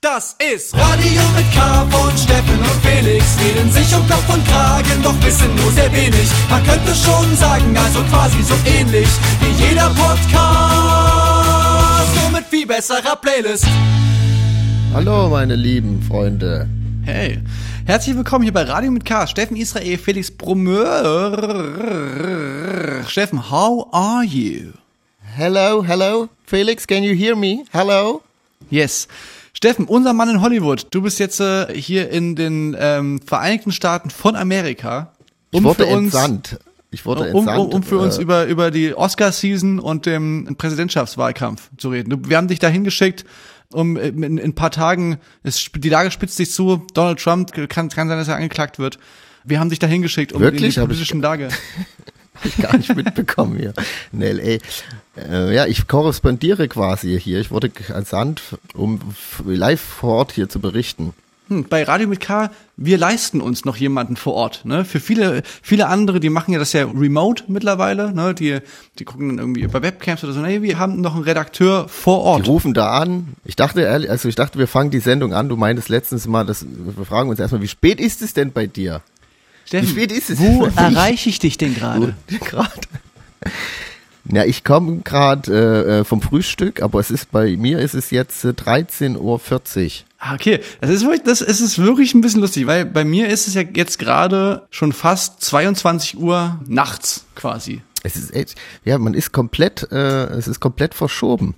Das ist Radio mit K von Steffen und Felix. Reden sich um Kopf und Kragen, doch wissen nur sehr wenig. Man könnte schon sagen, also quasi so ähnlich wie jeder Podcast. Nur mit viel besserer Playlist. Hallo, meine lieben Freunde. Hey, herzlich willkommen hier bei Radio mit K. Steffen Israel, Felix Bromeur. Steffen, how are you? Hello, hello. Felix, can you hear me? Hello? Yes. Steffen, unser Mann in Hollywood. Du bist jetzt äh, hier in den ähm, Vereinigten Staaten von Amerika. Um ich wurde für uns, entsandt. Ich wurde um, entsandt. Um, um für äh, uns über, über die Oscar-Season und den Präsidentschaftswahlkampf zu reden. Wir haben dich da hingeschickt, um in, in ein paar Tagen, es, die Lage spitzt sich zu, Donald Trump kann, kann sein, dass er angeklagt wird. Wir haben dich da hingeschickt, um Wirklich? in die politischen Lage. Hab ich gar nicht mitbekommen hier in L.A. Äh, ja, ich korrespondiere quasi hier. Ich wurde entsandt, um live vor Ort hier zu berichten. Hm, bei Radio mit K, wir leisten uns noch jemanden vor Ort. Ne? Für viele, viele andere, die machen ja das ja remote mittlerweile. Ne? Die, die gucken dann irgendwie über Webcams oder so. Nee, wir haben noch einen Redakteur vor Ort. Die rufen da an. Ich dachte ehrlich, also ich dachte, wir fangen die Sendung an. Du meintest letztens mal, dass wir fragen uns erstmal, wie spät ist es denn bei dir? Steffen, wie spät ist es? Wo erreiche ich dich denn gerade? Gerade. Ja, ich komme gerade äh, äh, vom Frühstück, aber es ist bei mir ist es jetzt äh, 13.40 Uhr. Ah, okay, das ist wirklich, das ist wirklich ein bisschen lustig, weil bei mir ist es ja jetzt gerade schon fast 22 Uhr nachts quasi. Es ist echt, ja, man ist komplett, äh, es ist komplett verschoben.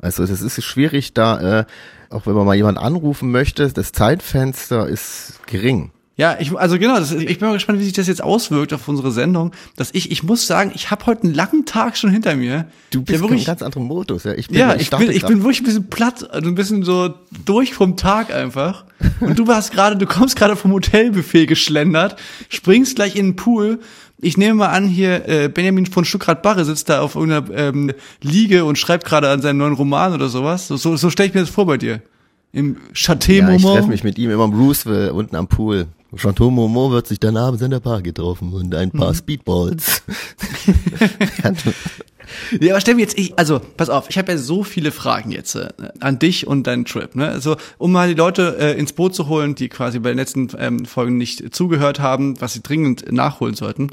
Also es ist schwierig da, äh, auch wenn man mal jemanden anrufen möchte, das Zeitfenster ist gering. Ja, ich, also genau, das, ich bin mal gespannt, wie sich das jetzt auswirkt auf unsere Sendung. Dass ich, ich muss sagen, ich habe heute einen langen Tag schon hinter mir. Du bist ja, wirklich, in ganz anderen Modus, ja. Ich bin, ja, ich, bin, ich bin wirklich ein bisschen platt, also ein bisschen so durch vom Tag einfach. Und du warst gerade, du kommst gerade vom Hotelbuffet geschlendert, springst gleich in den Pool. Ich nehme mal an, hier äh, Benjamin von Stuckrad-Barre sitzt da auf irgendeiner ähm, Liege und schreibt gerade an seinen neuen Roman oder sowas. So, so, so stelle ich mir das vor bei dir. Im Château ja, ich treffe mich mit ihm immer im Roosevelt unten am Pool. Chateau Momo wird sich dann abends in der Bar getroffen und ein paar mhm. Speedballs. ja, aber stell mir jetzt, ich, also pass auf, ich habe ja so viele Fragen jetzt äh, an dich und deinen Trip. Ne? Also um mal die Leute äh, ins Boot zu holen, die quasi bei den letzten ähm, Folgen nicht zugehört haben, was sie dringend nachholen sollten.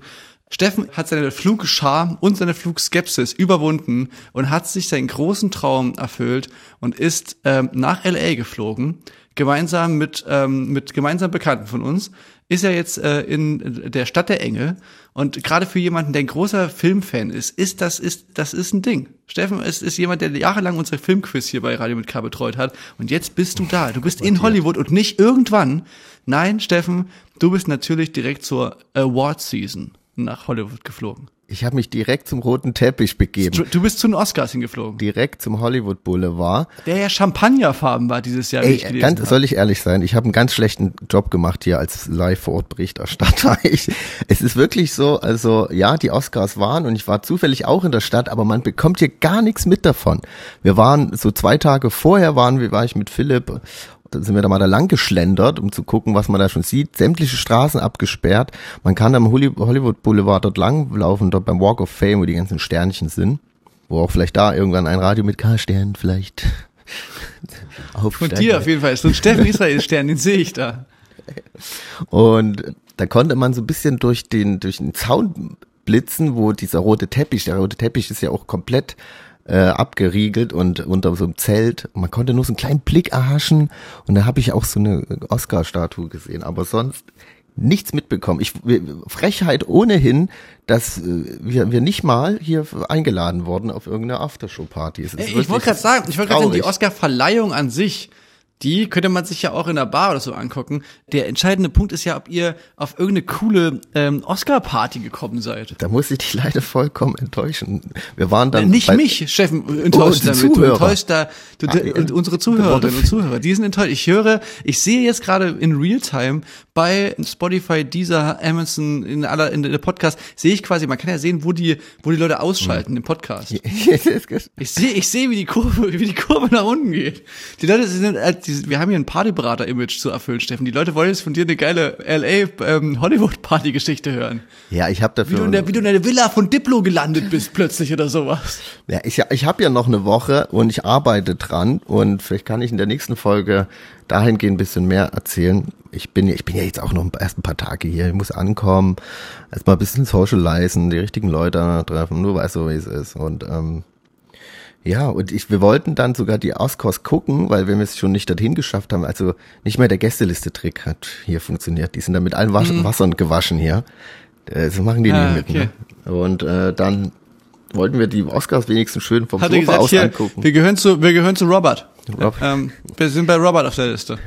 Steffen hat seine Flugscham und seine Flugskepsis überwunden und hat sich seinen großen Traum erfüllt und ist ähm, nach LA geflogen gemeinsam mit, ähm, mit gemeinsamen Bekannten von uns, ist er jetzt äh, in der Stadt der Engel. Und gerade für jemanden, der ein großer Filmfan ist, ist das, ist, das ist ein Ding. Steffen ist, ist jemand, der jahrelang unsere Filmquiz hier bei Radio mit K betreut hat. Und jetzt bist du da. Du bist in Hollywood und nicht irgendwann. Nein, Steffen, du bist natürlich direkt zur Award Season nach Hollywood geflogen. Ich habe mich direkt zum roten Teppich begeben. Du bist zu den Oscars hingeflogen. Direkt zum Hollywood Boulevard. Der ja Champagnerfarben war dieses Jahr. Ey, ganz, soll ich ehrlich sein, ich habe einen ganz schlechten Job gemacht hier als live vor Ort Berichterstatter. Ich, es ist wirklich so, also ja, die Oscars waren und ich war zufällig auch in der Stadt, aber man bekommt hier gar nichts mit davon. Wir waren so zwei Tage vorher waren wir, war ich mit Philipp dann sind wir da mal da lang geschlendert, um zu gucken, was man da schon sieht. Sämtliche Straßen abgesperrt. Man kann am Hollywood Boulevard dort langlaufen, dort beim Walk of Fame, wo die ganzen Sternchen sind. Wo auch vielleicht da irgendwann ein Radio mit K-Stern vielleicht aufsteigt. Von dir auf jeden Fall. So ein Steffen Israel-Stern, den sehe ich da. Und da konnte man so ein bisschen durch den, durch den Zaun blitzen, wo dieser rote Teppich, der rote Teppich ist ja auch komplett äh, abgeriegelt und unter so einem Zelt. Man konnte nur so einen kleinen Blick erhaschen und da habe ich auch so eine Oscar-Statue gesehen. Aber sonst nichts mitbekommen. Ich, Frechheit ohnehin, dass äh, wir, wir nicht mal hier eingeladen wurden auf irgendeine Aftershow-Party. Ich wollte gerade sagen, ich wollte gerade sagen, die Oscar-Verleihung an sich die könnte man sich ja auch in der Bar oder so angucken. Der entscheidende Punkt ist ja, ob ihr auf irgendeine coole ähm, Oscar-Party gekommen seid. Da muss ich dich leider vollkommen enttäuschen. Wir waren dann. Äh, nicht mich, Steffen, enttäuscht oh, damit. Zuhörer. Du enttäuscht da, du, ah, ja. unsere Zuhörerinnen und Zuhörer, die sind enttäuscht. Ich höre, ich sehe jetzt gerade in Realtime bei Spotify, dieser Amazon, in aller, in der Podcast, sehe ich quasi, man kann ja sehen, wo die, wo die Leute ausschalten hm. im Podcast. ich sehe, ich sehe, wie die Kurve, wie die Kurve nach unten geht. Die Leute sind, äh, diese, wir haben hier ein Partyberater-Image zu erfüllen, Steffen. Die Leute wollen jetzt von dir eine geile LA ähm, Hollywood-Party-Geschichte hören. Ja, ich habe dafür. Wie du, in der, wie du in der Villa von Diplo gelandet bist plötzlich oder sowas. Ja, ich, ich habe ja noch eine Woche und ich arbeite dran und vielleicht kann ich in der nächsten Folge dahingehend ein bisschen mehr erzählen. Ich bin, ja, ich bin ja jetzt auch noch erst ein paar Tage hier, ich muss ankommen, erstmal ein bisschen socialisen, die richtigen Leute treffen, nur weißt du, wie es ist. Und ähm, ja, und ich, wir wollten dann sogar die Oscars gucken, weil wir es schon nicht dorthin geschafft haben. Also nicht mehr der Gästeliste-Trick hat hier funktioniert. Die sind dann mit allen Wasch mhm. Wassern gewaschen hier. Äh, so machen die ah, nicht mit. Okay. Ne? Und äh, dann wollten wir die Oscars wenigstens schön vom Hat Sofa gesagt, aus hier, angucken. Wir gehören zu, wir gehören zu Robert. Ähm, wir sind bei Robert auf der Liste.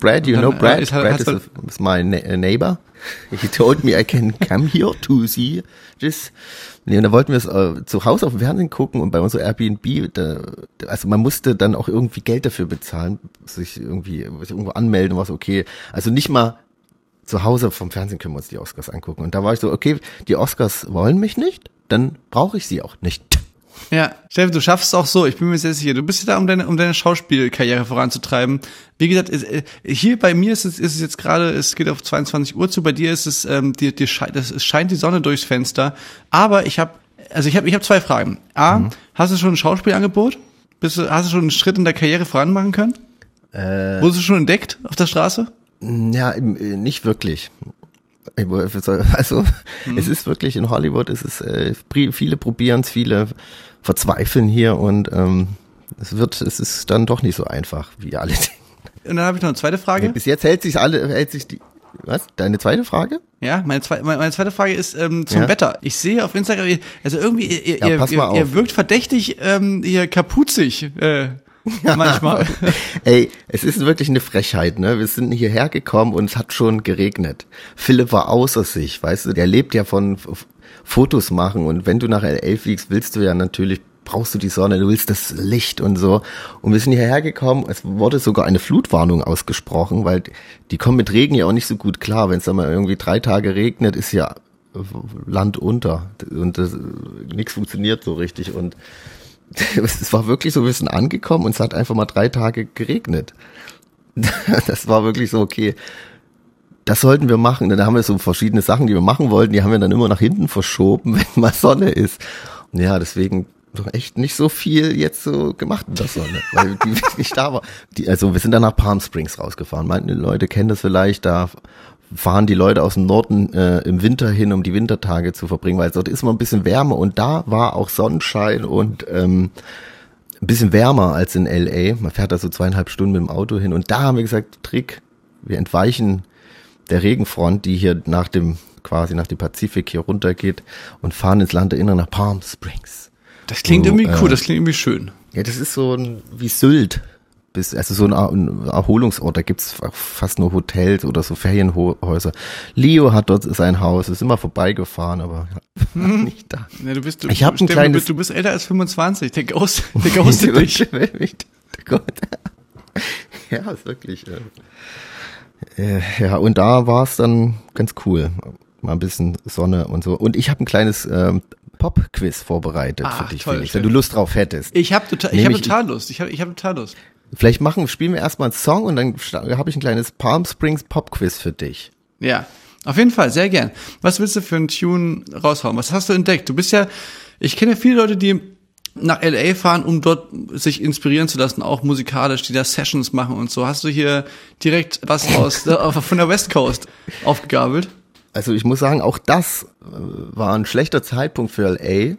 Brad, you dann, know Brad? Äh, ist, Brad is, a, is my neighbor. He told me I can come here to see this. Nee, und da wollten wir es äh, zu Hause auf dem Fernsehen gucken und bei unserer Airbnb, da, also man musste dann auch irgendwie Geld dafür bezahlen, sich irgendwie sich irgendwo anmelden, was okay. Also nicht mal zu Hause vom Fernsehen können wir uns die Oscars angucken. Und da war ich so, okay, die Oscars wollen mich nicht, dann brauche ich sie auch nicht. Ja, Steffen, du schaffst es auch so, ich bin mir sehr sicher. Du bist ja da, um deine, um deine Schauspielkarriere voranzutreiben. Wie gesagt, äh, hier bei mir ist es, ist es jetzt gerade, es geht auf 22 Uhr zu, bei dir ist es, ähm, dir scheint, es scheint die Sonne durchs Fenster. Aber ich habe, also ich habe ich hab zwei Fragen. A, mhm. hast du schon ein Schauspielangebot? Bist du, hast du schon einen Schritt in der Karriere voran machen können? Äh, Wurdest du schon entdeckt auf der Straße? Ja, äh, nicht wirklich. Also mhm. es ist wirklich in Hollywood, es ist äh, viele probieren es, viele verzweifeln hier und ähm, es wird, es ist dann doch nicht so einfach, wie alle denken. Und dann habe ich noch eine zweite Frage. bis jetzt hält sich alle, hält sich die. Was? Deine zweite Frage? Ja, meine, zwe meine, zweite Frage ist ähm, zum ja. Wetter. Ich sehe auf Instagram, also irgendwie, ihr, ja, ihr, ihr, ihr wirkt verdächtig, ähm, ihr kapuzig. Äh, manchmal. Ey, es ist wirklich eine Frechheit, ne? Wir sind hierher gekommen und es hat schon geregnet. Philipp war außer sich, weißt du, der lebt ja von Fotos machen und wenn du nach LA fliegst, willst du ja natürlich brauchst du die Sonne, du willst das Licht und so. Und wir sind hierher gekommen, es wurde sogar eine Flutwarnung ausgesprochen, weil die kommen mit Regen ja auch nicht so gut klar. Wenn es dann mal irgendwie drei Tage regnet, ist ja Land unter und nichts funktioniert so richtig. Und es war wirklich so, wir sind angekommen und es hat einfach mal drei Tage geregnet. Das war wirklich so, okay, das sollten wir machen. Dann haben wir so verschiedene Sachen, die wir machen wollten, die haben wir dann immer nach hinten verschoben, wenn mal Sonne ist. Ja, deswegen echt nicht so viel jetzt so gemacht in der Sonne, weil die wirklich da war. Die, also wir sind dann nach Palm Springs rausgefahren. Manche Leute kennen das vielleicht, da fahren die Leute aus dem Norden äh, im Winter hin, um die Wintertage zu verbringen, weil dort ist man ein bisschen wärmer und da war auch Sonnenschein und ähm, ein bisschen wärmer als in LA. Man fährt da so zweieinhalb Stunden mit dem Auto hin und da haben wir gesagt, Trick, wir entweichen der Regenfront, die hier nach dem quasi nach dem Pazifik hier runtergeht und fahren ins Landesinnere nach Palm Springs. Das klingt so, irgendwie cool, äh, das klingt irgendwie schön. Ja, das ist so ein, wie Sylt. Bis, also so ein Erholungsort, da gibt's fast nur Hotels oder so Ferienhäuser. Leo hat dort sein Haus, ist immer vorbeigefahren, aber hm. nicht da. Ja, du bist, du, ich hab ein kleines, du, bist, älter als 25, der, Ghost, der ghostet dich. ja, ist wirklich. Äh, äh, ja, und da war es dann ganz cool. Mal ein bisschen Sonne und so. Und ich habe ein kleines ähm, Pop-Quiz vorbereitet Ach, für dich, toll, Felix, wenn du Lust drauf hättest. Ich habe total, ich hab total Lust. Ich habe ich hab total Lust. Vielleicht machen, spielen wir erstmal einen Song und dann habe ich ein kleines Palm Springs Pop-Quiz für dich. Ja, auf jeden Fall, sehr gern. Was willst du für einen Tune raushauen? Was hast du entdeckt? Du bist ja, ich kenne ja viele Leute, die nach LA fahren, um dort sich inspirieren zu lassen, auch musikalisch, die da Sessions machen und so. Hast du hier direkt was aus von der West Coast aufgegabelt? Also ich muss sagen, auch das äh, war ein schlechter Zeitpunkt für LA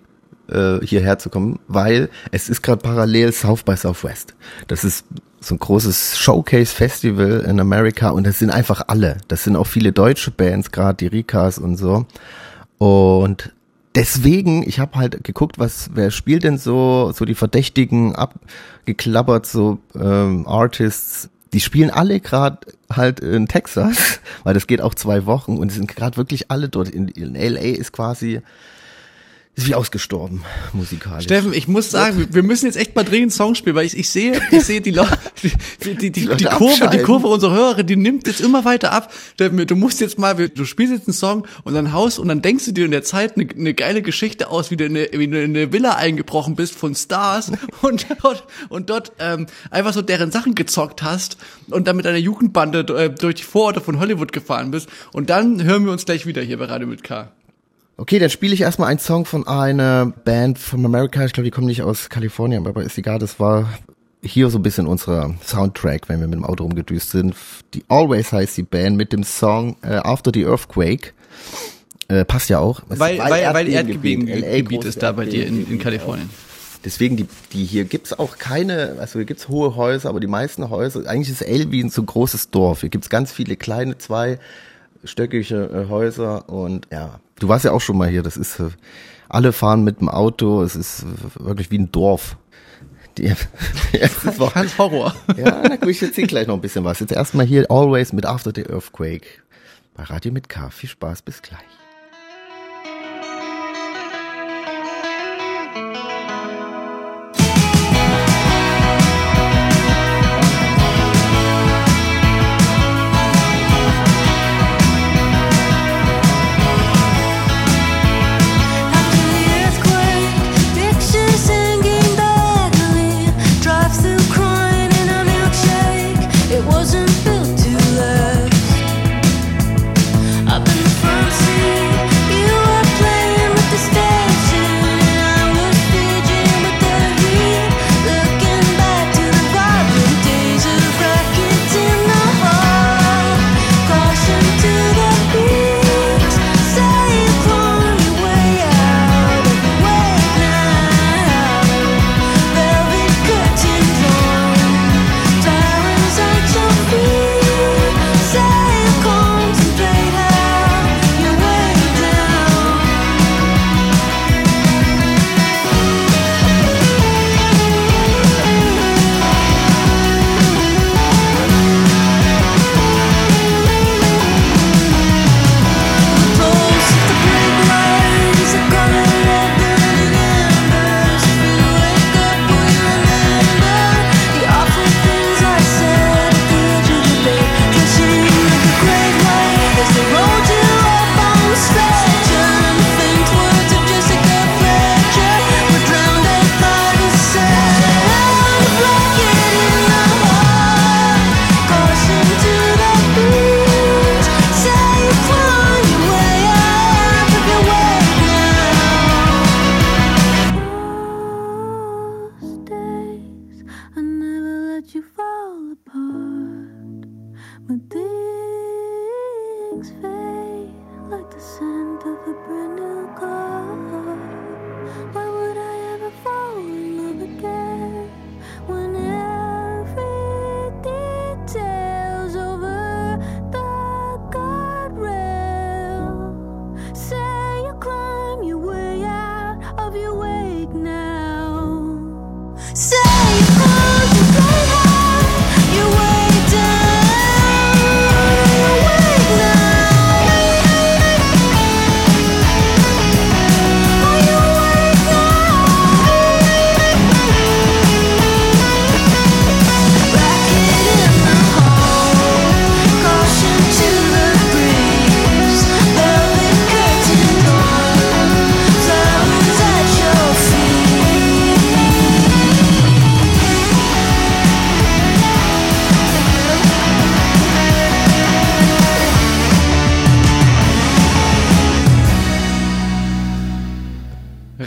äh, hierher zu kommen, weil es ist gerade parallel South by Southwest. Das ist so ein großes Showcase-Festival in Amerika und das sind einfach alle. Das sind auch viele deutsche Bands, gerade die Rikas und so. Und deswegen, ich habe halt geguckt, was, wer spielt denn so, so die Verdächtigen abgeklappert, so ähm, Artists, die spielen alle gerade halt in Texas, weil das geht auch zwei Wochen und sind gerade wirklich alle dort. In, in LA ist quasi ist wie ausgestorben, musikalisch. Steffen, ich muss sagen, wir müssen jetzt echt mal dringend Song spielen, weil ich, ich sehe, ich sehe die, Leute, die, die, die, die, Kurve, die Kurve unserer Hörer, die nimmt jetzt immer weiter ab. Steffen, du musst jetzt mal, du spielst jetzt einen Song und dann haust und dann denkst du dir in der Zeit eine, eine geile Geschichte aus, wie du in eine, wie du in eine Villa eingebrochen bist von Stars und dort, und dort ähm, einfach so deren Sachen gezockt hast und dann mit einer Jugendbande äh, durch die Vororte von Hollywood gefahren bist. Und dann hören wir uns gleich wieder hier bei Radio mit K. Okay, dann spiele ich erstmal einen Song von einer Band von America. Ich glaube, die kommen nicht aus Kalifornien, aber ist egal. Das war hier so ein bisschen unser Soundtrack, wenn wir mit dem Auto rumgedüst sind. Die Always heißt die Band mit dem Song äh, After the Earthquake. Äh, passt ja auch. Weil, weil, weil, weil Erdgebiet ist da bei dir in, in Kalifornien. Deswegen, die, die hier gibt's auch keine, also hier gibt's hohe Häuser, aber die meisten Häuser, eigentlich ist Elwin so ein großes Dorf. Hier gibt's ganz viele kleine, zweistöckige äh, Häuser und ja, Du warst ja auch schon mal hier. Das ist, äh, alle fahren mit dem Auto. Es ist äh, wirklich wie ein Dorf. Die, das war ganz Horror. Ja, da ich erzähle gleich noch ein bisschen was. Jetzt erstmal hier Always mit After the Earthquake bei Radio mit K. Viel Spaß, bis gleich.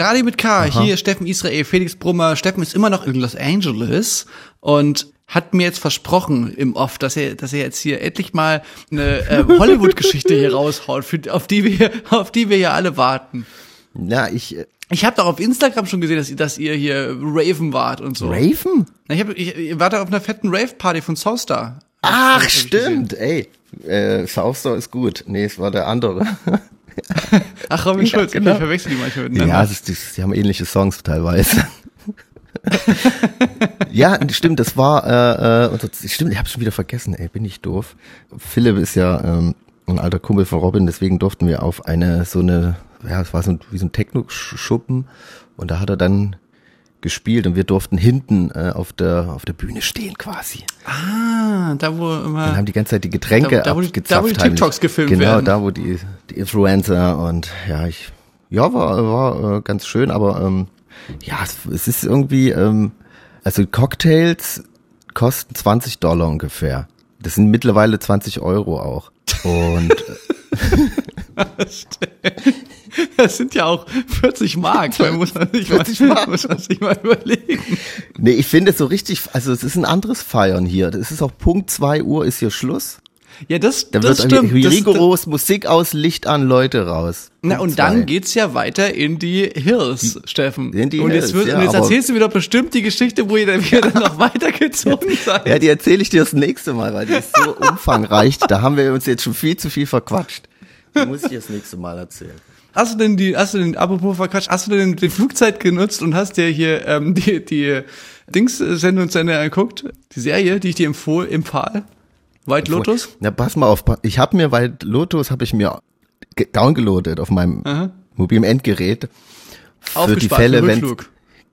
Radio mit K, Aha. hier Steffen Israel, Felix Brummer. Steffen ist immer noch in Los Angeles und hat mir jetzt versprochen im Off, dass er, dass er jetzt hier endlich mal eine äh, Hollywood-Geschichte hier raushaut, für, auf die wir, auf die wir ja alle warten. Na, ich, äh, ich habe doch auf Instagram schon gesehen, dass ihr, dass ihr hier Raven wart und so. Raven? Ich, hab, ich, ich war da auf einer fetten Rave-Party von Southstar. Ach, stimmt, ey. Äh, Southstar ist gut. Nee, es war der andere. Ach, Robin Schulz, ja, genau. ich verwechsel die manchmal miteinander. Ja, das, das, die haben ähnliche Songs teilweise. ja, stimmt, das war, äh, äh, stimmt, ich habe schon wieder vergessen, ey, bin ich doof. Philipp ist ja ähm, ein alter Kumpel von Robin, deswegen durften wir auf eine so eine ja, es war so ein, wie so ein Techno-Schuppen und da hat er dann gespielt und wir durften hinten äh, auf der auf der Bühne stehen quasi. Ah, da wo immer. Dann haben die ganze Zeit die Getränke Da- da, wo die- abgezapft. da, wo die. TikToks gefilmt genau, werden. da wo die die Influencer und ja, ich ja war war äh, ganz schön, aber ähm, ja, es, es ist irgendwie ähm, also Cocktails kosten 20 Dollar ungefähr. Das sind mittlerweile 20 Euro auch. Und Das sind ja auch 40 Mark. Man muss man sich 40 mal, muss man sich mal überlegen. nee, ich finde es so richtig, also es ist ein anderes Feiern hier. Es ist auch Punkt 2 Uhr ist hier Schluss. Ja, das, Da das wird stimmt. wie Das- rigoros Musik aus, Licht an, Leute raus. Na, und dann zwei. geht's ja weiter in die Hills, Steffen. in die und jetzt, Hills, wird, ja, und jetzt erzählst du mir doch bestimmt die Geschichte, wo ihr dann wieder noch weitergezogen seid. Ja, die erzähle ich dir das nächste Mal, weil die ist so umfangreich. Da haben wir uns jetzt schon viel zu viel verquatscht. Die muss ich das nächste Mal erzählen. Hast du denn die, hast du den, apropos verquatscht, hast du denn den Flugzeit genutzt und hast dir hier ähm, die, die Dings-Sendung zu Ende angeguckt? Die Serie, die ich dir empfohl, empfahl? White Lotus? Na, pass mal auf. Ich habe mir, weil Lotus habe ich mir ge- downgeloadet auf meinem Aha. mobilen Endgerät. Für die Aufgespart Fälle, für wenn.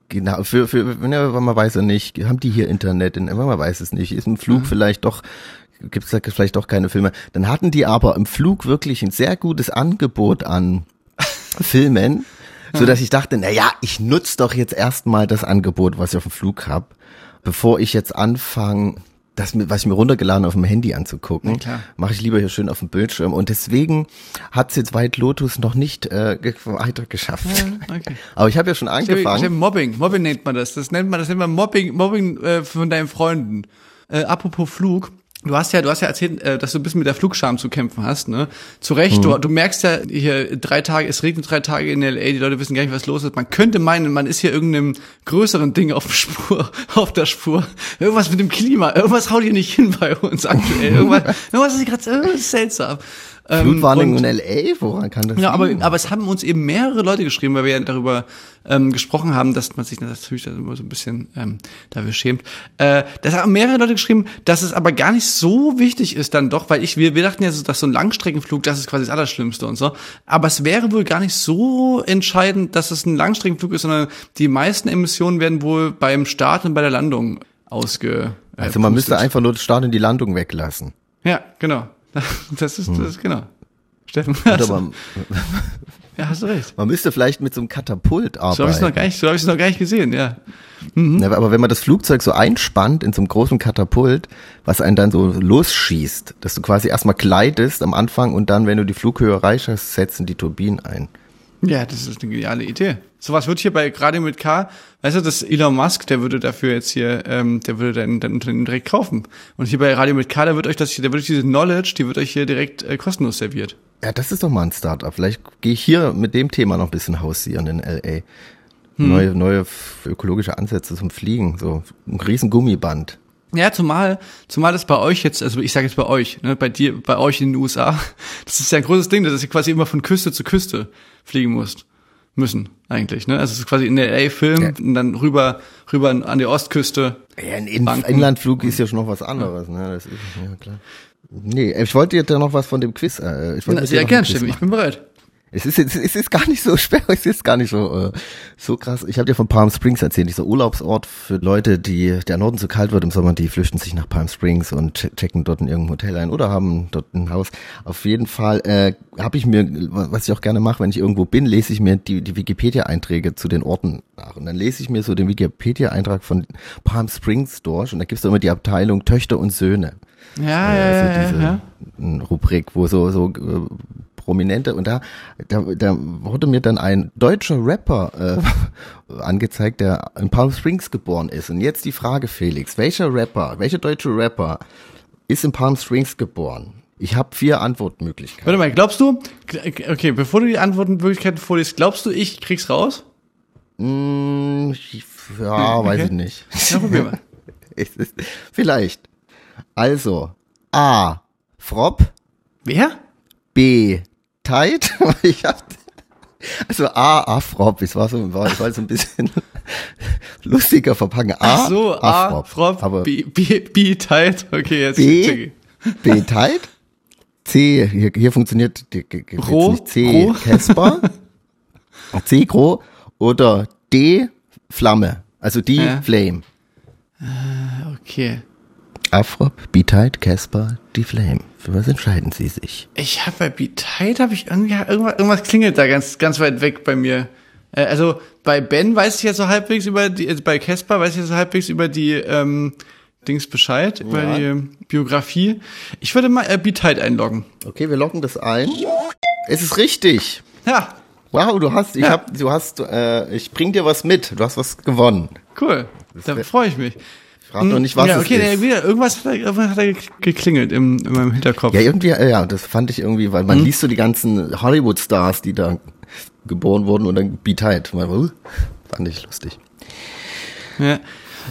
Genau, für, für, ne, man weiß ja nicht, haben die hier Internet, in- man weiß es nicht, ist im Flug Mhm. vielleicht doch, gibt es da vielleicht doch keine Filme. Dann hatten die aber im Flug wirklich ein sehr gutes Angebot an Filmen, so dass ich dachte, na ja, ich nutze doch jetzt erstmal das Angebot, was ich auf dem Flug hab, bevor ich jetzt anfange, das, was ich mir runtergeladen auf dem Handy anzugucken, mache ich lieber hier schön auf dem Bildschirm. Und deswegen hat's jetzt White Lotus noch nicht äh, weiter geschafft. okay. Aber ich habe ja schon Ich hab- angefangen. ich hab Mobbing, Mobbing nennt man das. Das nennt man, das nennt man Mobbing, Mobbing äh, von deinen Freunden. Äh, apropos Flug. Du hast ja, du hast ja erzählt, äh, dass du ein bisschen mit der Flugscham zu kämpfen hast, ne? Zu Recht, du, du merkst ja hier drei Tage, es regnet drei Tage in LA, die Leute wissen gar nicht, was los ist. Man könnte meinen, man ist hier irgendeinem größeren Ding auf der Spur, auf der Spur. Irgendwas mit dem Klima, irgendwas haut hier nicht hin bei uns aktuell. Irgendwas, irgendwas ist gerade ist seltsam. Ähm, Flutwarnung und- in L.A., woran kann das ja, aber, aber es haben uns eben mehrere Leute geschrieben, weil wir ja darüber ähm, gesprochen haben, dass man sich natürlich dann immer so ein bisschen ähm, dafür schämt. Äh, das haben mehrere Leute geschrieben, dass es aber gar nicht so wichtig ist dann doch, weil ich, wir, wir dachten ja, so, dass so ein Langstreckenflug, das ist quasi das Allerschlimmste und so. Aber es wäre wohl gar nicht so entscheidend, dass es ein Langstreckenflug ist, sondern die meisten Emissionen werden wohl beim Start und bei der Landung ausge. Äh, Also man müsste einfach nur den Start und die Landung weglassen. Ja, genau. Das ist, das ist genau. Steffen, du- man, ja, hast du recht. man müsste vielleicht mit so einem Katapult So habe ich es noch arbeiten. gar nicht, so habe ich es noch gar nicht gesehen, ja. Ja, aber wenn man das Flugzeug so einspannt in so einem großen Katapult, was einen dann so losschießt, dass du quasi erstmal gleitest am Anfang und dann, wenn du die Flughöhe erreicht hast, setzen die Turbinen ein. Ja, das ist eine geniale Idee. Sowas wird hier bei gerade mit K, weißt du, das Elon Musk, der würde dafür jetzt hier, ähm, der würde dein, dein Unternehmen direkt kaufen. Und hier bei Radio mit K, da wird euch das, da wird euch diese Knowledge, die wird euch hier direkt äh, kostenlos serviert. Ja, das ist doch mal ein Startup. Vielleicht gehe ich hier mit dem Thema noch ein bisschen hausieren in L.A. Hm. Neue, neue ökologische Ansätze zum Fliegen, so ein riesen Gummiband. Ja, zumal, zumal das bei euch jetzt, also ich sage jetzt bei euch, ne, bei dir, bei euch in den USA, das ist ja ein großes Ding, dass ihr quasi immer von Küste zu Küste fliegen musst, müssen eigentlich, ne? Also es ist quasi in der Film Ja. und dann rüber, rüber an die Ostküste. Ja, ein In Banken. Inlandflug ist ja schon noch was anderes, ne? Das ist, ja klar. Nee, ich wollte dir da noch was von dem Quiz. Äh, ich wollte Na, sehr gern, Steffen, ich bin bereit. Es ist, es ist, gar nicht so schwer, es ist gar nicht so, äh, so krass. Ich habe dir von Palm Springs erzählt, dieser Urlaubsort für Leute, die der Norden zu kalt wird im Sommer, die flüchten sich nach Palm Springs und che- checken dort in irgendein Hotel ein oder haben dort ein Haus. Auf jeden Fall äh, habe ich mir, was ich auch gerne mache, wenn ich irgendwo bin, lese ich mir die, die Wikipedia-Einträge zu den Orten nach. Und dann lese ich mir so den Wikipedia-Eintrag von Palm Springs durch und da gibt's da immer die Abteilung Töchter und Söhne. Ja, ja, Also ja, ja, diese ja. Rubrik, wo so, so äh, Prominente und da, da, da wurde mir dann ein deutscher Rapper äh, angezeigt, der in Palm Springs geboren ist. Und jetzt die Frage, Felix, welcher Rapper, welcher deutsche Rapper ist in Palm Springs geboren? Ich habe vier Antwortmöglichkeiten. Warte mal, glaubst du, okay, bevor du die Antwortmöglichkeiten vorliest, glaubst du, ich krieg's raus? Hm, ich- ja, weiß okay. ich nicht. Ja, probier mal. Vielleicht. Also, A. Frop, Wer? B. Tight. Ich hab, also A. Afrop. Es war so, war, es war so ein bisschen lustiger verpacken. A. Ach so, Afrop. Frop, Aber B, B, B, tight. Okay, jetzt B. B. Tight. C. Hier, hier funktioniert die- ge- ge- jetzt Ro- nicht C. Casper. C. Gro oder D. Flamme. Also die Ja. Flame. Okay. Afrop, Beatite, Casper, die Flame. Für was entscheiden Sie sich? Ich habe bei Beatite habe ich irgendwie irgendwas, irgendwas klingelt da ganz ganz weit weg bei mir. Äh, Also bei Ben weiß ich jetzt so halbwegs über die, äh, bei Casper weiß ich jetzt so halbwegs über die ähm, Dings Bescheid, über Ja. die ähm, Biografie. Ich würde mal äh, Beatite einloggen. Okay, wir locken das ein. Es ist richtig. Ja, Wow, du hast, ich Ja. hab, du hast, äh, ich bring dir was mit. Du hast was gewonnen. cool. Da wär- freue ich mich. Frag noch nicht, was ja, es okay, ist. nee, wieder, irgendwas hat, irgendwas hat da geklingelt im, in meinem Hinterkopf. Ja, irgendwie, äh, ja, das fand ich irgendwie, weil man liest so die ganzen Hollywood-Stars, die da geboren wurden und dann. Man, uh, Fand ich lustig. Ja.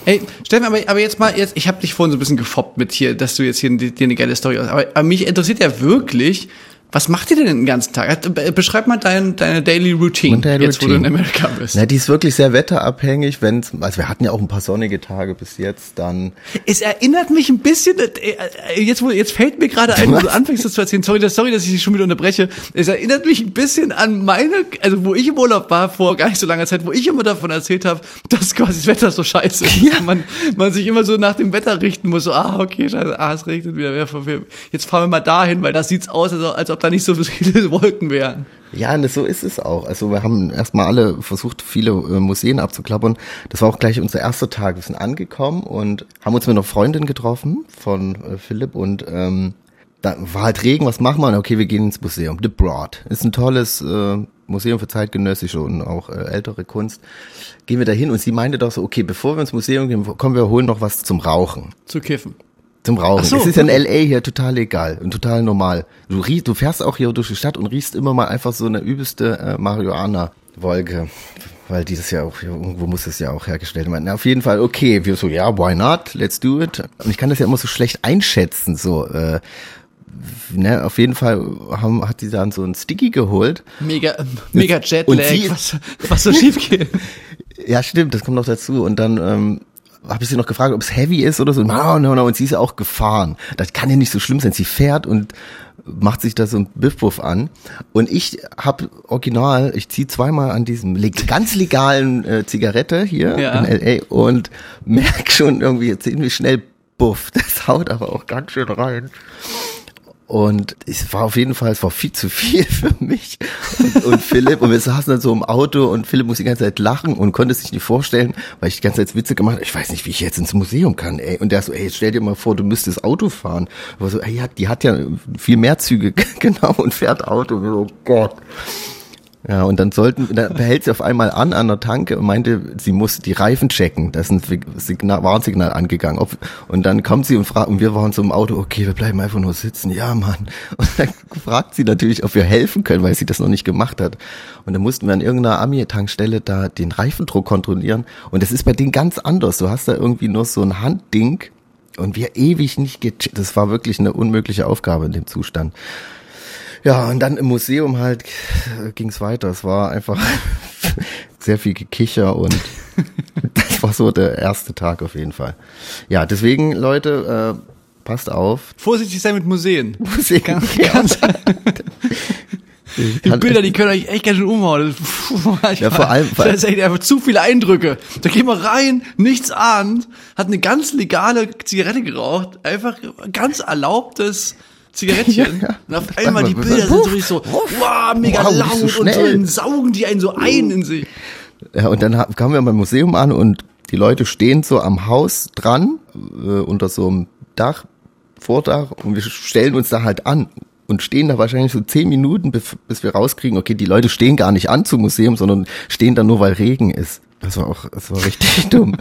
Ey, Steffen, aber, aber jetzt mal, jetzt, ich habe dich vorhin so ein bisschen gefoppt mit hier, dass du jetzt hier dir eine geile Story aus. Aber, aber mich interessiert ja wirklich, was macht ihr denn den ganzen Tag? Be- Beschreib mal dein, deine Daily Routine, der jetzt wo du in Routine. Amerika bist. Na, die ist wirklich sehr wetterabhängig, wenn's, also wir hatten ja auch ein paar sonnige Tage bis jetzt, dann, Es erinnert mich ein bisschen, äh, äh, jetzt, wo, jetzt fällt mir gerade ein, wo du anfängst das zu erzählen, sorry, sorry, dass ich dich schon wieder unterbreche. Es erinnert mich ein bisschen an meine, also wo ich im Urlaub war, vor gar nicht so langer Zeit, wo ich immer davon erzählt habe, dass quasi das Wetter so scheiße ist. Ja. Man, man sich immer so nach dem Wetter richten muss, so, ah, okay, scheiße, ah, es regnet wieder. Jetzt fahren wir mal dahin, weil das sieht's aus, als, als ob da nicht so viele Wolken wären. Ja, das, so ist es auch. Also wir haben erstmal alle versucht, viele äh, Museen abzuklappern. Das war auch gleich unser erster Tag. Wir sind angekommen und haben uns mit einer Freundin getroffen von äh, Philipp und ähm, da war halt Regen, was machen wir? Und Okay, wir gehen ins Museum. The Broad. Ist ein tolles äh, Museum für zeitgenössische und auch äh, ältere Kunst. Gehen wir da hin und sie meinte doch so, okay, bevor wir ins Museum gehen, kommen wir holen noch was zum Rauchen. Zu kiffen. Zum Rauchen. So, es ist in okay. LA hier total legal und total normal. Du riechst, du fährst auch hier durch die Stadt und riechst immer mal einfach so eine übelste äh, Marihuana-Wolke. Weil dieses ja auch, irgendwo muss es ja auch hergestellt werden. Na, auf jeden Fall, okay, wir so, ja, why not? Let's do it. Und ich kann das ja immer so schlecht einschätzen, so, äh, ne, auf jeden Fall haben, hat sie dann so ein Sticky geholt. Mega, mega Jetlag, was, was so schief geht. Ja, stimmt, das kommt noch dazu. Und dann ähm, habe ich sie noch gefragt, ob es heavy ist oder so. No, no, no. Und sie ist ja auch gefahren. Das kann ja nicht so schlimm sein. Sie fährt und macht sich da so ein Biffbuff an. Und ich habe original, ich ziehe zweimal an diesem ganz legalen äh, Zigarette hier Ja. in L.A. und merk schon irgendwie ziemlich schnell Buff. Das haut aber auch ganz schön rein. Und es war auf jeden Fall, es war viel zu viel für mich und, und Philipp. Und wir saßen dann so im Auto und Philipp muss die ganze Zeit lachen und konnte sich nicht vorstellen, weil ich die ganze Zeit Witze gemacht habe. Ich weiß nicht, wie ich jetzt ins Museum kann, ey. Und der so, ey, stell dir mal vor, du müsstest Auto fahren. Aber so, ey, die hat ja viel mehr Züge, genau, und fährt Auto. Und so, oh Gott. Ja, und dann sollten, dann behält sie auf einmal an an der Tanke und meinte, sie muss die Reifen checken. Da ist ein Signal, Warnsignal angegangen. Ob, und dann kommt sie und fragt, und wir waren so im Auto, okay, wir bleiben einfach nur sitzen. Ja, Mann. Und dann fragt sie natürlich, ob wir helfen können, weil sie das noch nicht gemacht hat. Und dann mussten wir an irgendeiner Ami-Tankstelle da den Reifendruck kontrollieren. Und das ist bei denen ganz anders. Du hast da irgendwie nur so ein Handding und wir ewig nicht gecheckt. Das war wirklich eine unmögliche Aufgabe in dem Zustand. Ja, und dann im Museum halt äh, ging's weiter. Es war einfach sehr viel Gekicher und das war so der erste Tag auf jeden Fall. Ja, deswegen, Leute, äh, passt auf. Vorsichtig sein mit Museen. Museen, Ganz, ganz, die Bilder, die können euch echt ganz schön umhauen. Puh, Ja, vor allem- das ist echt einfach zu viele Eindrücke. Da geht man rein, nichts ahnt, hat eine ganz legale Zigarette geraucht, einfach ganz erlaubtes Zigarettchen. Ja, ja. Und auf einmal die Bilder sind so richtig so, wow, mega Wow, laut so und so saugen die einen so ein in sich. Ja, und dann kamen wir beim Museum an und die Leute stehen so am Haus dran, äh, unter so einem Dach, Vordach, und wir stellen uns da halt an und stehen da wahrscheinlich so zehn Minuten, bis, bis wir rauskriegen, okay, die Leute stehen gar nicht an zum Museum, sondern stehen da nur, weil Regen ist. Das war auch, das war richtig dumm.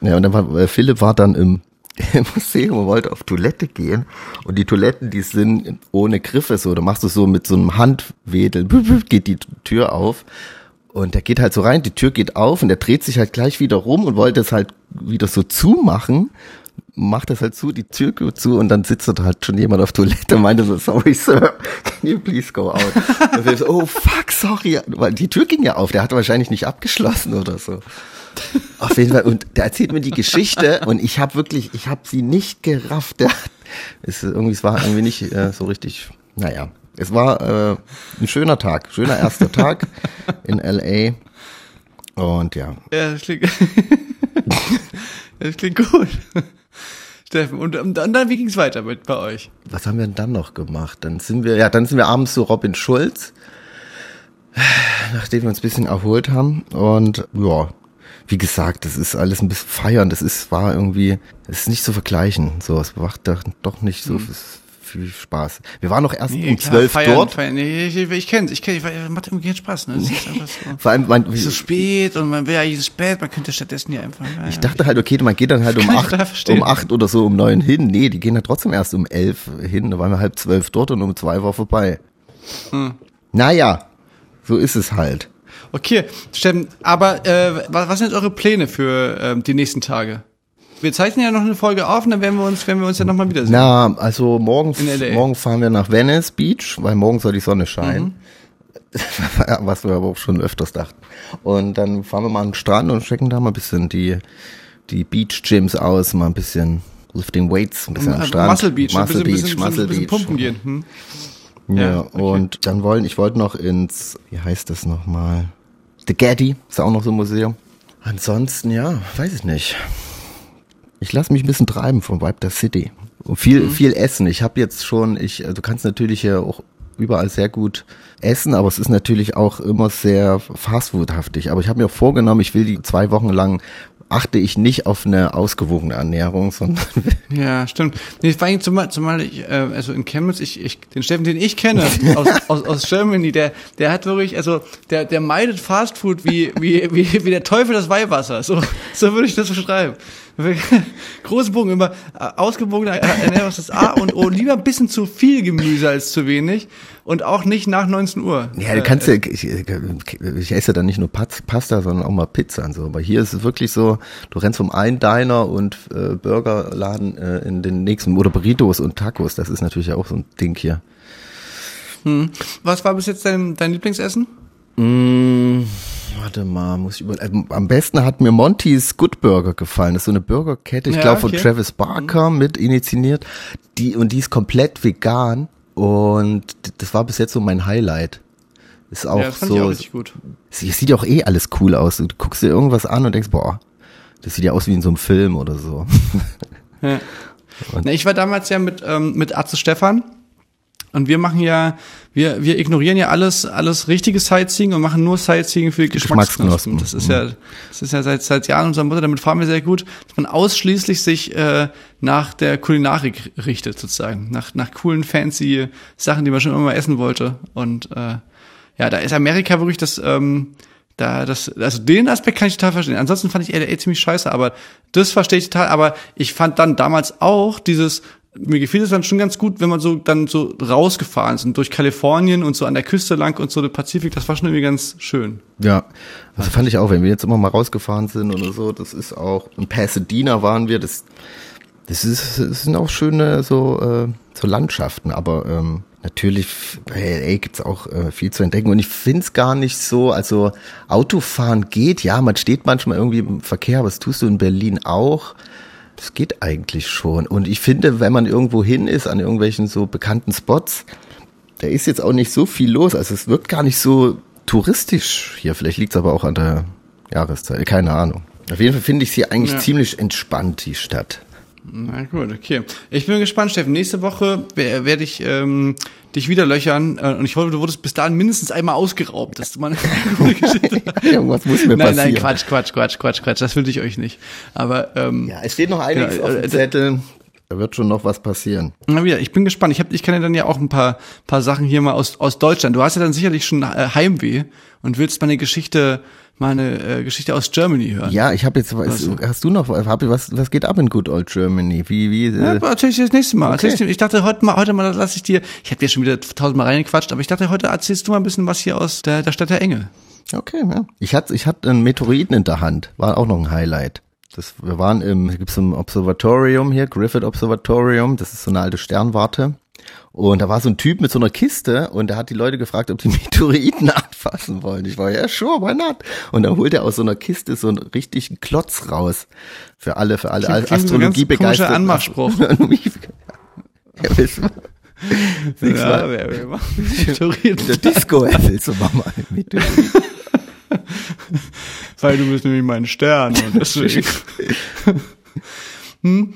Ja, und dann war, äh, Philipp war dann im, im Museum und wollte auf Toilette gehen. Und die Toiletten, die sind ohne Griffe so. Da machst du so mit so einem Handwedel, geht die Tür auf. Und der geht halt so rein, die Tür geht auf und der dreht sich halt gleich wieder rum und wollte es halt wieder so zumachen. Macht das halt zu, die Tür geht zu und dann sitzt da halt schon jemand auf Toilette und meinte so, sorry sir, can you please go out? Und so, oh fuck, sorry, weil die Tür ging ja auf, der hat wahrscheinlich nicht abgeschlossen oder so. Auf jeden Fall, und der erzählt mir die Geschichte und ich habe wirklich, ich habe sie nicht gerafft. Der, es, irgendwie, es war irgendwie nicht äh, so richtig, naja. Es war äh, ein schöner Tag, schöner erster Tag in LA. Und ja. Ja, das klingt, das klingt gut. Steffen, und, und dann, wie ging's weiter mit bei euch? Was haben wir denn dann noch gemacht? Dann sind wir, ja, dann sind wir abends zu Robin Schulz, nachdem wir uns ein bisschen erholt haben. Und ja, wie gesagt, das ist alles ein bisschen feiern. Das ist, war irgendwie, es ist nicht zu vergleichen. So, es macht doch, nicht so viel Spaß. Wir waren noch erst Nee, um zwölf dort. Feiern. Nee, ich, ich kenn's, ich kenn's, ich, macht irgendwie keinen Spaß, ne? Ist einfach so. Vor allem, man, so spät und man wäre eigentlich spät, man könnte stattdessen ja einfach. Ja, ich dachte halt, okay, man geht dann halt um acht, um acht oder so um neun hin. Nee, die gehen dann trotzdem erst um elf hin. Da waren wir halb zwölf dort und um zwei war vorbei. Hm. Naja, so ist es halt. Okay, Steffen, aber äh, was, was sind jetzt eure Pläne für ähm, die nächsten Tage? Wir zeichnen ja noch eine Folge auf und dann werden wir uns, werden wir uns ja nochmal wiedersehen. Na, also morgen, morgen fahren wir nach Venice Beach, weil morgen soll die Sonne scheinen. Mhm. Was wir aber auch schon öfters dachten. Und dann fahren wir mal an den Strand und checken da mal ein bisschen die, die Beach Gyms aus, mal ein bisschen Lifting Weights, ein bisschen am Äh, Strand. Muscle Beach, Muscle ein bisschen, Beach, bisschen, Muscle bisschen Beach. pumpen gehen. Hm? Ja, Ja, okay. und dann wollen, ich wollte noch ins, wie heißt das nochmal? The Getty, ist auch noch so ein Museum. Ansonsten, ja, weiß ich nicht. Ich lasse mich ein bisschen treiben vom Vibe der City. Und viel, Mhm. viel essen. Ich habe jetzt schon, ich, du kannst natürlich hier auch überall sehr gut essen, aber es ist natürlich auch immer sehr fastfoodhaftig. Aber ich habe mir auch vorgenommen, ich will die zwei Wochen lang achte ich nicht auf eine ausgewogene Ernährung, sondern Ja, stimmt. Nee, vor allem zumal, zumal ich, äh, also in Chemnitz, ich, ich, den Steffen, den ich kenne aus, aus, aus Germany, der, der hat wirklich, also der, der meidet Fastfood wie, wie, wie, wie der Teufel das Weihwasser. So, so würde ich das beschreiben. Großen Bogen immer äh, ausgewogene Ernährung ist das A und O. Lieber ein bisschen zu viel Gemüse als zu wenig und auch nicht nach 19 Uhr. Ja, du kannst ja, ich, ich esse dann nicht nur Pasta, sondern auch mal Pizza und so. Aber hier ist es wirklich so, du rennst vom einen Diner und äh, Burgerladen äh, in den nächsten, oder Burritos und Tacos, das ist natürlich auch so ein Ding hier. Was war bis jetzt dein, dein Lieblingsessen? Mm, warte mal, muss ich über, äh, am besten hat mir Monty's Good Burger gefallen. Das ist so eine Burgerkette, ich Ja, glaube von okay. Travis Barker mit initiiert. Die, und die ist komplett vegan. Und das war bis jetzt so mein Highlight. Ist auch ja, das fand so, ich auch richtig gut. Sieht ja auch eh alles cool aus. Du guckst dir irgendwas an und denkst, boah, das sieht ja aus wie in so einem Film oder so. Ja. Na, ich war damals ja mit, ähm, mit Atze Stefan und wir machen ja, wir, wir ignorieren ja alles, alles richtige Sightseeing und machen nur Sightseeing für Geschmacksknospen. Das ist ja, das ist ja seit, seit Jahren unser Mutter, damit fahren wir sehr gut, dass man ausschließlich sich äh, nach der Kulinarik richtet, sozusagen. Nach, nach coolen, fancy Sachen, die man schon immer mal essen wollte. Und äh, ja, da ist Amerika wirklich das, ähm, da, das, also den Aspekt kann ich total verstehen. Ansonsten fand ich LA ziemlich scheiße, aber das verstehe ich total. Aber ich fand dann damals auch dieses, mir gefiel es dann schon ganz gut, wenn man so dann so rausgefahren ist und durch Kalifornien und so an der Küste lang und so der Pazifik, das war schon irgendwie ganz schön. Ja, also fand ich auch, wenn wir jetzt immer mal rausgefahren sind oder so, das ist auch, in Pasadena waren wir, das, das ist, das sind auch schöne so, äh, so Landschaften, aber ähm, natürlich bei LA gibt's auch äh, viel zu entdecken und ich find's gar nicht so, also Autofahren geht, ja, man steht manchmal irgendwie im Verkehr, aber das tust du in Berlin auch. Das geht eigentlich schon. Und ich finde, wenn man irgendwo hin ist, an irgendwelchen so bekannten Spots, da ist jetzt auch nicht so viel los. Also es wirkt gar nicht so touristisch hier. Vielleicht liegt es aber auch an der Jahreszeit. Keine Ahnung. Auf jeden Fall finde ich sie eigentlich Ja. ziemlich entspannt, die Stadt. Na gut, okay. Ich bin gespannt, Steffen. Nächste Woche wer- werde ich ähm, dich wieder löchern äh, und ich hoffe, du wurdest bis dahin mindestens einmal ausgeraubt, dass du mal eine gute Geschichte Irgendwas muss mir Nein, passieren. nein, Quatsch, Quatsch, Quatsch, Quatsch, Quatsch. Das wünsche ich euch nicht. Aber ähm, Ja, es steht noch einiges Ja, auf äh, dem Zettel. Da wird schon noch was passieren. na wieder, ich bin gespannt. Ich hab, ich kann ja dann ja auch ein paar paar Sachen hier mal aus aus Deutschland. Du hast ja dann sicherlich schon äh, Heimweh und willst mal eine Geschichte mal eine äh, Geschichte aus Germany hören. Ja, ich habe jetzt, was, hast du noch, hab, was, was geht ab in Good Old Germany? Wie, wie, Ja, äh, erzähl ich dir das nächste Mal. Okay. Ich, dachte heute mal, heute mal lasse ich dir, ich habe dir schon wieder tausendmal reingequatscht, aber ich dachte heute erzählst du mal ein bisschen was hier aus der, der Stadt der Engel. Okay, ja. Ich hatte, ich hatte einen Meteoriten in der Hand. War auch noch ein Highlight. Das, wir waren im, da gibt's so ein Observatorium hier, Griffith Observatorium. Das ist so eine alte Sternwarte. Und da war so ein Typ mit so einer Kiste und der hat die Leute gefragt, ob die Meteoriten anfassen wollen. Ich war, ja, sure, why not? Und dann holt er aus so einer Kiste so einen richtigen Klotz raus. Für alle, für alle Klingt wie so ein ganz Astrologie komischer begeistert. Anmachspruch. ja, wissen wir. Ja, wer will machen? Meteoriten. Der Disco erfällst du mal ein Meteorit. Weil du bist nämlich mein Stern und deswegen. hm?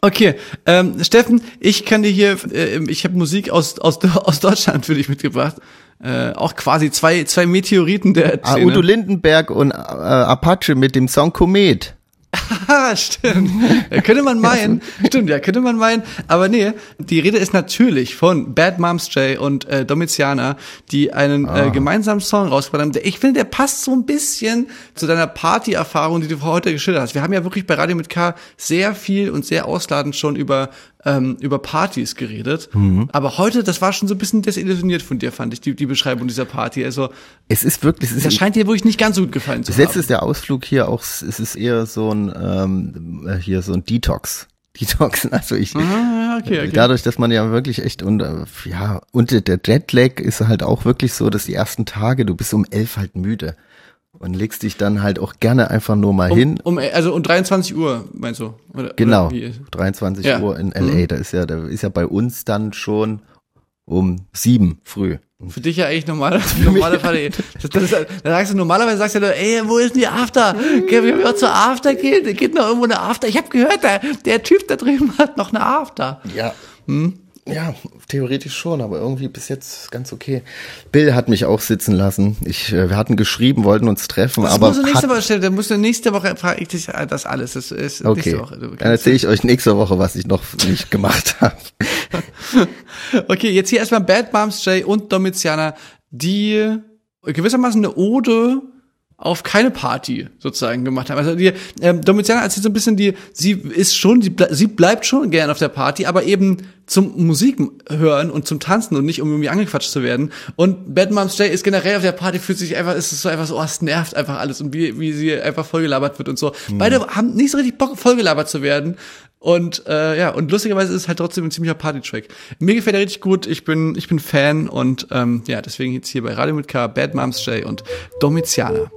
Okay, ähm, Steffen, ich kann dir hier, äh, ich habe Musik aus, aus, aus Deutschland für dich mitgebracht. Äh, auch quasi zwei, zwei Meteoriten der Ah, Szene. Udo Lindenberg und äh, Apache mit dem Song Komet. Ah, stimmt. Ja, könnte man meinen. Stimmt, ja, könnte man meinen. Aber nee, die Rede ist natürlich von Bad Moms J und äh, Domitiana, die einen Ah. äh, gemeinsamen Song rausgebracht haben. Ich finde, der passt so ein bisschen zu deiner Party-Erfahrung, die du heute geschildert hast. Wir haben ja wirklich bei Radio mit K sehr viel und sehr ausladend schon über ähm, über Partys geredet. Mhm. Aber heute, das war schon so ein bisschen desillusioniert von dir, fand ich, die, die Beschreibung dieser Party. Also, Es ist wirklich, es das ist, scheint dir wirklich nicht ganz so gut gefallen zu bis jetzt haben. ist der Ausflug hier auch, es ist eher so ein, ähm, äh, hier so ein Detox. Detoxen, also ich, Ah, okay, okay. dadurch, dass man ja wirklich echt und äh, ja und der Jetlag ist halt auch wirklich so, dass die ersten Tage du bist um elf halt müde und legst dich dann halt auch gerne einfach nur mal hin. Um, also um 23 Uhr, meinst du? Oder, Genau, Oder wie? 23 Ja. Uhr in LA, da ist ja, da ist ja bei uns dann schon um sieben früh. Für dich ja eigentlich normal, normale Fall. Das, das ist, da sagst du normalerweise sagst du, nur, ey, wo ist denn die After? Geh, wir wir zur After gehen, da geht noch irgendwo eine After. Ich habe gehört, der, der Typ da drüben hat noch eine After. Ja. Ja, theoretisch schon, aber irgendwie bis jetzt ganz okay. Bill hat mich auch sitzen lassen. Ich, äh, wir hatten geschrieben, wollten uns treffen, Das aber musst du nächste Woche stellen. Da musst du nächste Woche frage ich dich das alles. Das ist okay. nächste Woche. Dann erzähle ich euch nächste Woche, was ich noch nicht gemacht habe. Okay, jetzt hier erstmal Bad Moms J und Domitiana, die gewissermaßen eine Ode auf keine Party sozusagen gemacht haben. Also die ähm, Domitiana erzählt so ein bisschen die, sie ist schon, sie, ble sie bleibt schon gern auf der Party, aber eben zum Musik hören und zum Tanzen und nicht um irgendwie angequatscht zu werden. Und Bad Moms J ist generell auf der Party, fühlt sich einfach, ist es so einfach so, oh, es nervt einfach alles und wie, wie sie einfach vollgelabert wird und so. Beide haben nicht so richtig Bock, vollgelabert zu werden. Und äh, ja, und lustigerweise ist es halt trotzdem ein ziemlicher Party-Track. Mir gefällt er richtig gut, ich bin, ich bin Fan und ähm, ja, deswegen jetzt hier bei Radio mit K, Bad Moms J und Domitiana.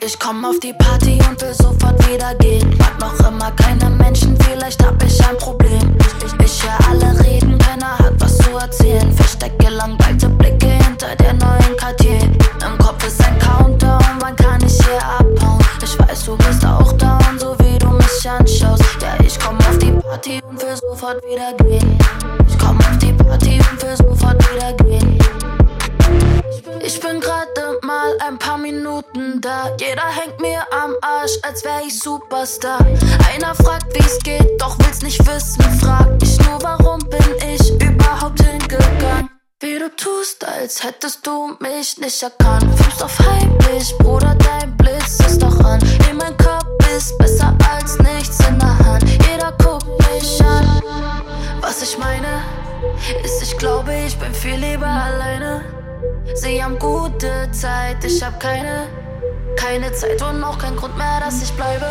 Ich komm auf die Party und will sofort wieder gehen. Mag noch immer keine Menschen, vielleicht hab ich ein Problem. Ich, ich, ich hör alle reden, keiner hat was zu erzählen. Verstecke langweilte Blicke hinter der neuen Quartier. Im Kopf ist ein Countdown, wann kann ich hier abhauen? Ich weiß, du bist auch down, so wie du mich anschaust. Ja, ich komm auf die Party und will sofort wieder gehen. Ich komm auf die Party und will sofort wieder gehen. Ich bin gerade mal ein paar Minuten da. Jeder hängt mir am Arsch, als wär ich Superstar. Einer fragt, wie's geht, doch will's nicht wissen. Frag ich nur, warum bin ich überhaupt hingegangen? Wie du tust, als hättest du mich nicht erkannt. Fühlst auf heimlich, Bruder, dein Blitz ist doch an. In mein Kopf ist besser als nichts in der Hand. Jeder guckt mich an. Was ich meine, ist, ich glaube, ich bin viel lieber alleine. Sie haben gute Zeit, ich hab keine, keine Zeit und auch kein Grund mehr, dass ich bleibe.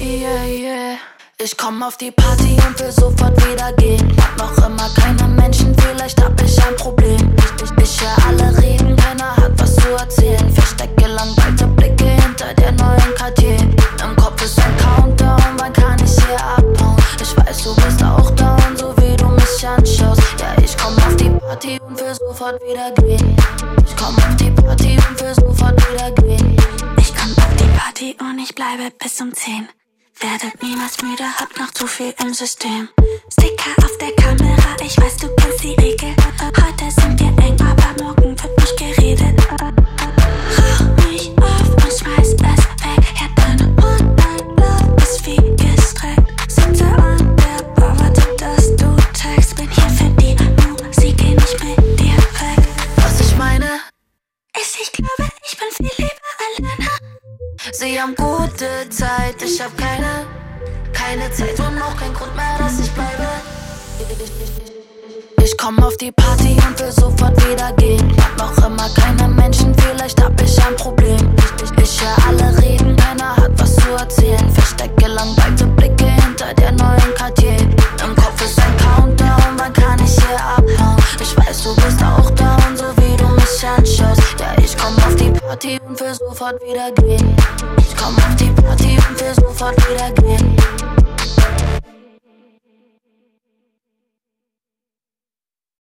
Yeah, yeah. Ich komm auf die Party und will sofort wieder gehen. Mag noch immer keine Menschen, vielleicht hab ich ein Problem. Ich, ich, ich hör alle reden, keiner hat was zu erzählen. Verstecke langweilte Blicke hinter der neuen Quartier. Im Kopf ist ein Countdown, wann kann ich hier abhauen? Ich weiß, du bist auch down, so wie du mich anschaust. Ja, ich komm auf die Party und will sofort wieder gehen. Ich komm auf die Party und will sofort wieder gehen. Ich komm auf die Party und ich bleibe bis um 10. Werdet niemals müde, hab noch zu viel im System. Sticker auf der Kamera, ich weiß, du kennst die Regel. Heute sind wir eng, aber morgen wird nicht geredet. Zeit, ich hab keine, keine Zeit und auch kein Grund mehr, dass ich bleibe. Ich komm auf die Party und will sofort wieder gehen. Mag noch immer keine Menschen, vielleicht hab ich ein Problem. Ich, ich, ich hör alle reden, keiner hat was zu erzählen. Sofort wieder gehen. Ich komm auf die Party und will sofort wieder gehen.